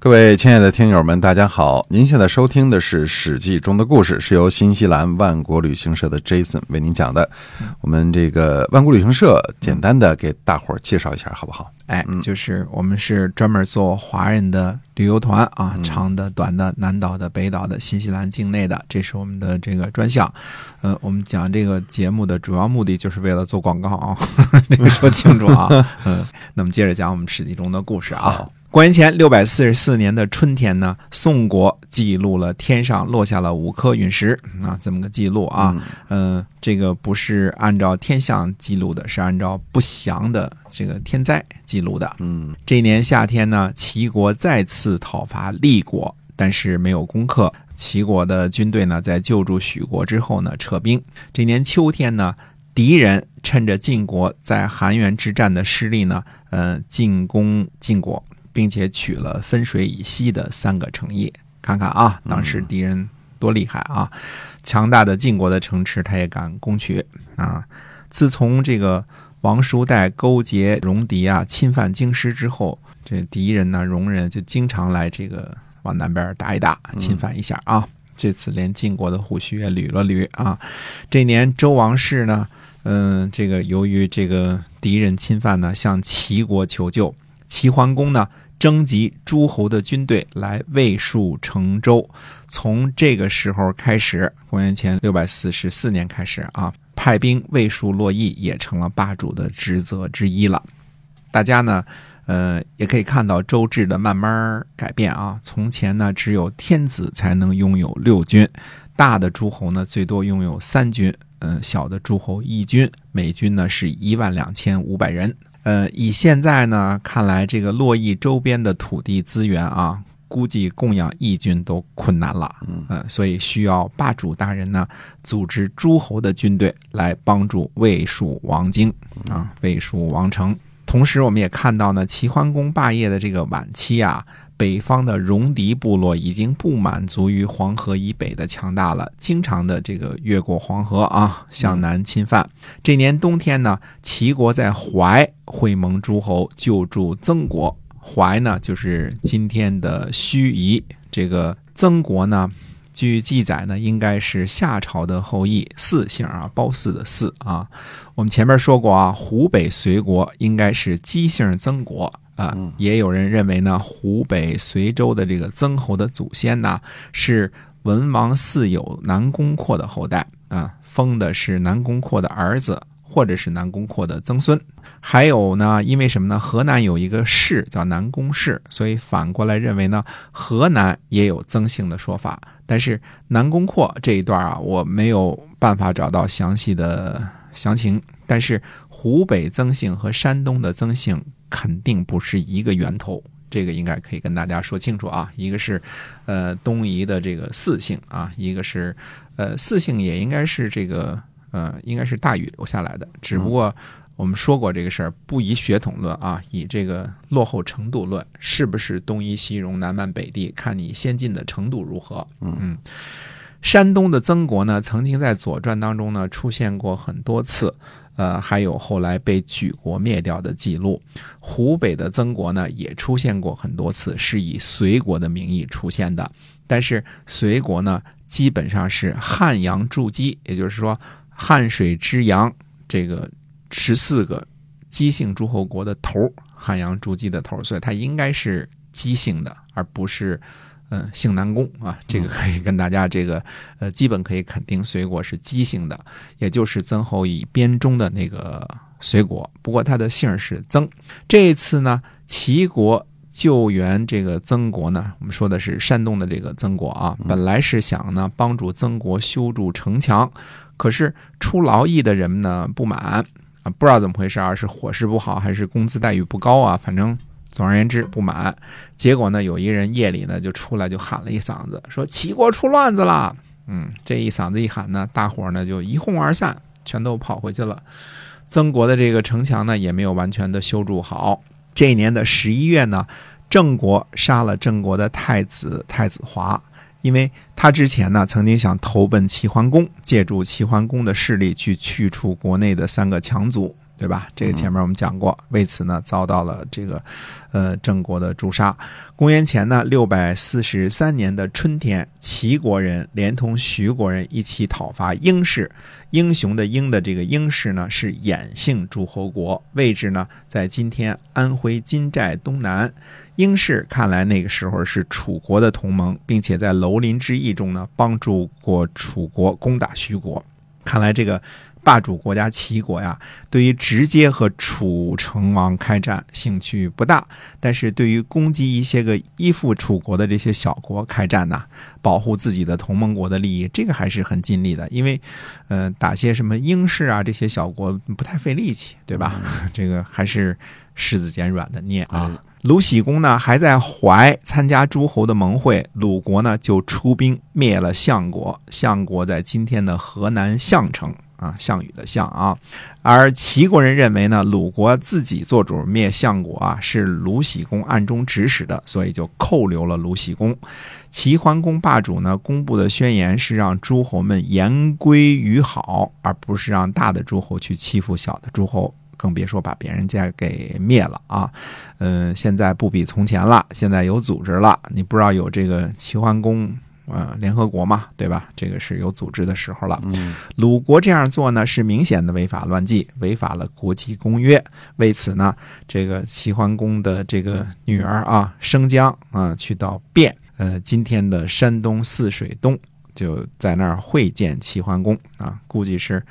各位亲爱的听友们，大家好！您现在收听的是《史记》中的故事，是由新西兰万国旅行社的 Jason 为您讲的。我们这个万国旅行社简单的给大伙儿介绍一下，好不好？哎，就是我们是专门做华人的旅游团啊，长的、短的、南岛的、北岛的、新西兰境内的，这是我们的这个专项。呃，我们讲这个节目的主要目的就是为了做广告啊，这个说清楚啊。嗯，那么接着讲我们《史记》中的故事啊。公元前六百四十四年的春天呢，宋国记录了天上落下了五颗陨石啊，这么个记录啊。嗯，这个不是按照天象记录的，是按照不祥的这个天灾记录的。嗯，这年夏天呢，齐国再次讨伐厉国，但是没有攻克。齐国的军队呢，在救助许国之后呢，撤兵。这年秋天呢，敌人趁着晋国在韩原之战的失利呢，呃，进攻晋国。并且取了汾水以西的三个城邑，看看啊，当时敌人多厉害啊！强大的晋国的城池，他也敢攻取啊！自从这个王叔代勾结戎狄啊，侵犯京师之后，这敌人呢，戎人就经常来这个往南边打一打，侵犯一下啊！这次连晋国的胡须也捋了捋啊！这年周王室呢，嗯，这个由于这个敌人侵犯呢，向齐国求救，齐桓公呢。征集诸侯的军队来卫戍成周，从这个时候开始，公元前六百四十四年开始啊，派兵卫戍洛邑也成了霸主的职责之一了。大家呢，呃，也可以看到周制的慢慢改变啊。从前呢，只有天子才能拥有六军，大的诸侯呢最多拥有三军，嗯，小的诸侯一军，每军呢是一万两千五百人。呃，以现在呢看来，这个洛邑周边的土地资源啊，估计供养义军都困难了。嗯，所以需要霸主大人呢组织诸侯的军队来帮助魏蜀王京啊，魏蜀王城。同时，我们也看到呢，齐桓公霸业的这个晚期啊。北方的戎狄部落已经不满足于黄河以北的强大了，经常的这个越过黄河啊，向南侵犯。这年冬天呢，齐国在淮会盟诸侯救助曾国。淮呢，就是今天的盱眙。这个曾国呢，据记载呢，应该是夏朝的后裔，四姓啊，褒姒的姒啊。我们前面说过啊，湖北随国应该是姬姓曾国。啊，也有人认为呢，湖北随州的这个曾侯的祖先呢，是文王四友南宫阔的后代啊，封的是南宫阔的儿子，或者是南宫阔的曾孙。还有呢，因为什么呢？河南有一个氏叫南宫氏，所以反过来认为呢，河南也有曾姓的说法。但是南宫阔这一段啊，我没有办法找到详细的详情。但是湖北曾姓和山东的曾姓。肯定不是一个源头，这个应该可以跟大家说清楚啊。一个是，呃，东夷的这个四姓啊，一个是，呃，四姓也应该是这个，呃，应该是大禹留下来的。只不过我们说过这个事儿，不以血统论啊，以这个落后程度论，是不是东夷西戎南蛮北地，看你先进的程度如何。嗯，山东的曾国呢，曾经在《左传》当中呢出现过很多次。呃，还有后来被举国灭掉的记录。湖北的曾国呢，也出现过很多次，是以隋国的名义出现的。但是隋国呢，基本上是汉阳筑基，也就是说汉水之阳这个十四个姬姓诸侯国的头，汉阳诸姬的头，所以它应该是姬姓的，而不是。嗯，姓南宫啊，这个可以跟大家这个呃，基本可以肯定，隋国是姬姓的，也就是曾侯乙编钟的那个隋国。不过他的姓是曾。这一次呢，齐国救援这个曾国呢，我们说的是山东的这个曾国啊，本来是想呢帮助曾国修筑城墙，可是出劳役的人们呢不满啊，不知道怎么回事啊，是伙食不好还是工资待遇不高啊，反正。总而言之，不满，结果呢，有一人夜里呢就出来就喊了一嗓子，说齐国出乱子了。嗯，这一嗓子一喊呢，大伙呢就一哄而散，全都跑回去了。曾国的这个城墙呢也没有完全的修筑好。这一年的十一月呢，郑国杀了郑国的太子太子华，因为他之前呢曾经想投奔齐桓公，借助齐桓公的势力去去除国内的三个强族。对吧？这个前面我们讲过，为此呢遭到了这个，呃郑国的诛杀。公元前呢六百四十三年的春天，齐国人连同徐国人一起讨伐英氏。英雄的英的这个英氏呢是衍姓诸侯国，位置呢在今天安徽金寨东南。英氏看来那个时候是楚国的同盟，并且在楼林之役中呢帮助过楚国攻打徐国。看来这个。霸主国家齐国呀，对于直接和楚成王开战兴趣不大，但是对于攻击一些个依附楚国的这些小国开战呢，保护自己的同盟国的利益，这个还是很尽力的。因为，呃，打些什么英式啊这些小国不太费力气，对吧？这个还是柿子捡软的捏啊。鲁僖公呢还在淮参加诸侯的盟会，鲁国呢就出兵灭了相国。相国在今天的河南项城。啊，项羽的项啊，而齐国人认为呢，鲁国自己做主灭相国啊，是鲁僖公暗中指使的，所以就扣留了鲁僖公。齐桓公霸主呢，公布的宣言是让诸侯们言归于好，而不是让大的诸侯去欺负小的诸侯，更别说把别人家给灭了啊。嗯，现在不比从前了，现在有组织了，你不知道有这个齐桓公。呃，联合国嘛，对吧？这个是有组织的时候了。鲁国这样做呢，是明显的违法乱纪，违法了国际公约。为此呢，这个齐桓公的这个女儿啊，生姜啊，去到汴，呃，今天的山东泗水东，就在那儿会见齐桓公啊。估计是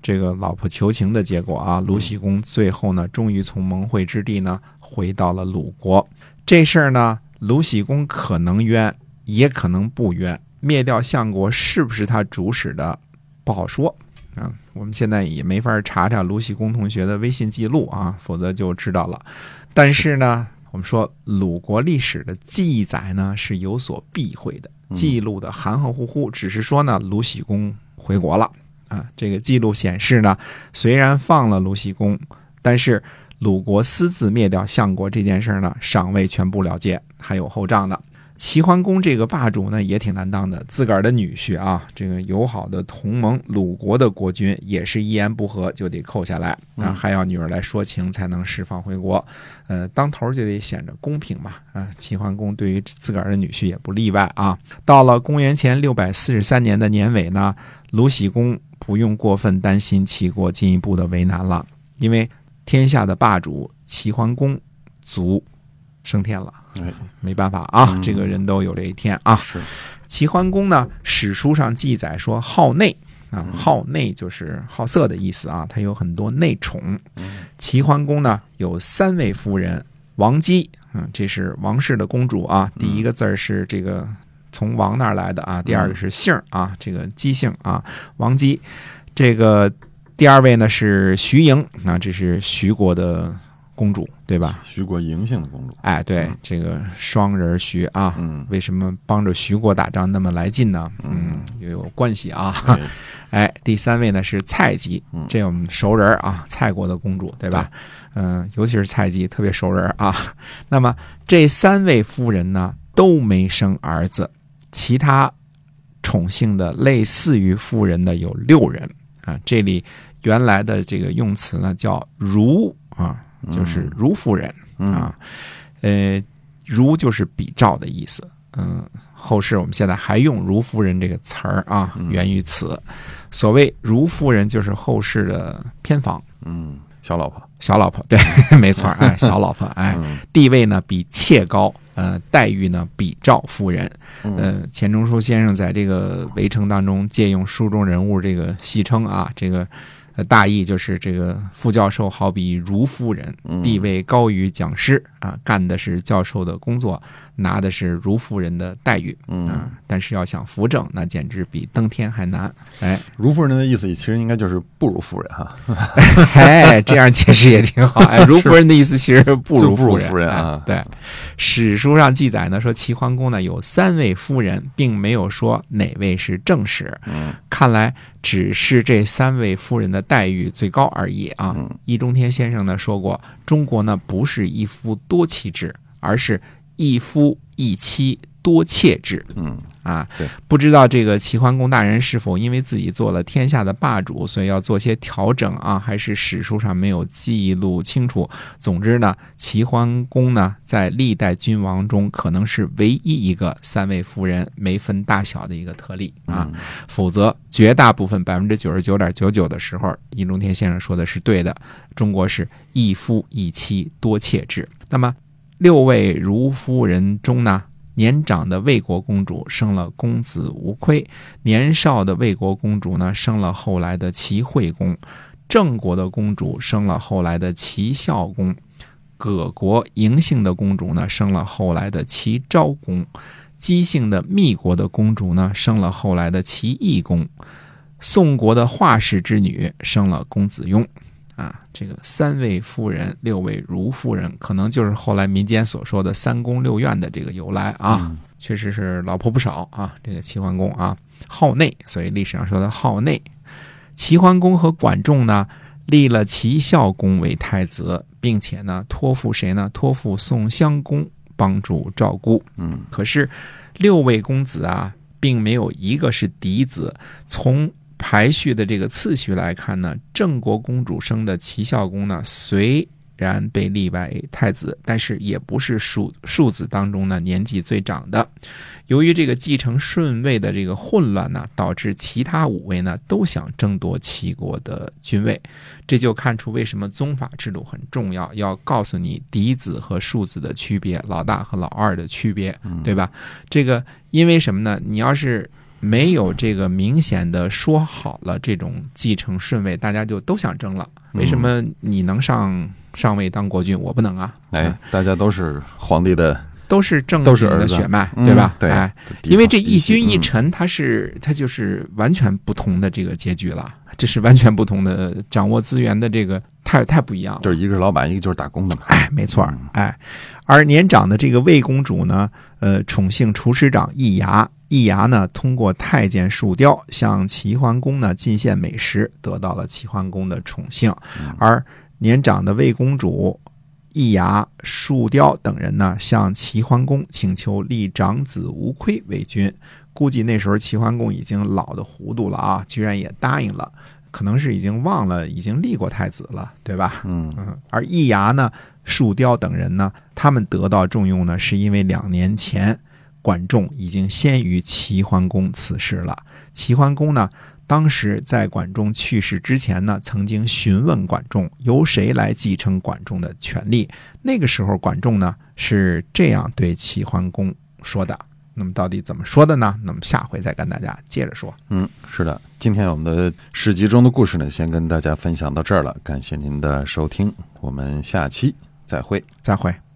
这个老婆求情的结果啊。鲁僖公最后呢，终于从盟会之地呢，回到了鲁国。这事儿呢，鲁僖公可能冤。也可能不冤，灭掉相国是不是他主使的，不好说啊。我们现在也没法查查卢喜公同学的微信记录啊，否则就知道了。但是呢，我们说鲁国历史的记载呢是有所避讳的，记录的含含糊糊，只是说呢卢喜公回国了啊。这个记录显示呢，虽然放了卢喜公，但是鲁国私自灭掉相国这件事呢，尚未全部了结，还有后账呢。齐桓公这个霸主呢，也挺难当的。自个儿的女婿啊，这个友好的同盟鲁国的国君，也是一言不合就得扣下来啊，还要女儿来说情才能释放回国。呃，当头就得显着公平嘛啊。齐桓公对于自个儿的女婿也不例外啊。到了公元前六百四十三年的年尾呢，鲁僖公不用过分担心齐国进一步的为难了，因为天下的霸主齐桓公卒。升天了，没办法啊，这个人都有这一天啊。是齐桓公呢，史书上记载说好内啊，好内就是好色的意思啊，他有很多内宠。齐桓公呢有三位夫人，王姬，嗯，这是王氏的公主啊，第一个字儿是这个从王那儿来的啊，第二个是姓啊，这个姬姓啊，王姬。这个第二位呢是徐盈，那这是徐国的。公主对吧？徐国嬴姓的公主。哎，对，这个双人徐啊，嗯，为什么帮着徐国打仗那么来劲呢？嗯，也有关系啊。哎，第三位呢是蔡姬，这我们熟人啊，蔡国的公主对吧？嗯，尤其是蔡姬特别熟人啊。那么这三位夫人呢都没生儿子，其他宠幸的类似于夫人的有六人啊。这里原来的这个用词呢叫如啊。就是如夫人啊，呃，如就是比照的意思。嗯，后世我们现在还用如夫人这个词儿啊，源于此。所谓如夫人，就是后世的偏房。嗯，小老婆，小老婆，对，没错，哎，小老婆，哎，地位呢比妾高，呃，待遇呢比照夫人。嗯，钱钟书先生在这个《围城》当中借用书中人物这个戏称啊，这个。大意就是这个副教授好比如夫人，地位高于讲师啊，干的是教授的工作，拿的是如夫人的待遇啊。但是要想扶正，那简直比登天还难。哎，如夫人的意思其实应该就是不如夫人哈。哎，这样解释也挺好。哎，如夫人的意思其实不如夫人啊。对，史书上记载呢，说齐桓公呢有三位夫人，并没有说哪位是正室。嗯，看来。只是这三位夫人的待遇最高而已啊！易中天先生呢说过，中国呢不是一夫多妻制，而是一夫一妻多妾制。嗯啊对，不知道这个齐桓公大人是否因为自己做了天下的霸主，所以要做些调整啊？还是史书上没有记录清楚？总之呢，齐桓公呢，在历代君王中可能是唯一一个三位夫人没分大小的一个特例啊。嗯否则，绝大部分百分之九十九点九九的时候，易中天先生说的是对的。中国是一夫一妻多妾制。那么，六位如夫人中呢，年长的魏国公主生了公子无亏，年少的魏国公主呢，生了后来的齐惠公，郑国的公主生了后来的齐孝公，葛国嬴姓的公主呢，生了后来的齐昭公。姬姓的密国的公主呢，生了后来的齐懿公；宋国的华氏之女生了公子雍。啊，这个三位夫人，六位如夫人，可能就是后来民间所说的三宫六院的这个由来啊。确实是老婆不少啊，这个齐桓公啊，好内，所以历史上说的好内。齐桓公和管仲呢，立了齐孝公为太子，并且呢，托付谁呢？托付宋襄公帮助照顾。嗯可是六位公子啊，并没有一个是嫡子。从排序的这个次序来看呢，郑国公主生的齐孝公呢，虽然被立为太子，但是也不是庶庶子当中呢年纪最长的。由于这个继承顺位的这个混乱呢，导致其他五位呢都想争夺齐国的君位，这就看出为什么宗法制度很重要，要告诉你嫡子和庶子的区别，老大和老二的区别，对吧？这个因为什么呢？你要是没有这个明显的说好了这种继承顺位，大家就都想争了。为什么你能上上位当国君，我不能啊？哎，大家都是皇帝的，都是正经的血脉，嗯对吧？对哎，因为这一君一臣，他是他就是完全不同的这个结局了，这是完全不同的掌握资源的这个太太不一样了嗯。就是一个是老板，一个就是打工的嘛。哎，没错儿，哎，而年长的这个魏公主呢，呃，宠幸厨师长易牙，易牙呢通过太监树雕向齐桓公呢进献美食，得到了齐桓公的宠幸，而年长的魏公主。易牙、树雕等人呢，向齐桓公请求立长子无亏为君。估计那时候齐桓公已经老的糊涂了啊，居然也答应了。可能是已经忘了已经立过太子了，对吧？嗯嗯，而易牙呢、树雕等人呢，他们得到重用呢，是因为两年前管仲已经先于齐桓公辞世了。齐桓公呢，当时在管仲去世之前呢，曾经询问管仲由谁来继承管仲的权利。那个时候，管仲呢是这样对齐桓公说的。那么到底怎么说的呢？那么下回再跟大家接着说。嗯，是的，今天我们的史记中的故事呢，先跟大家分享到这儿了，感谢您的收听，我们下期再会。再会。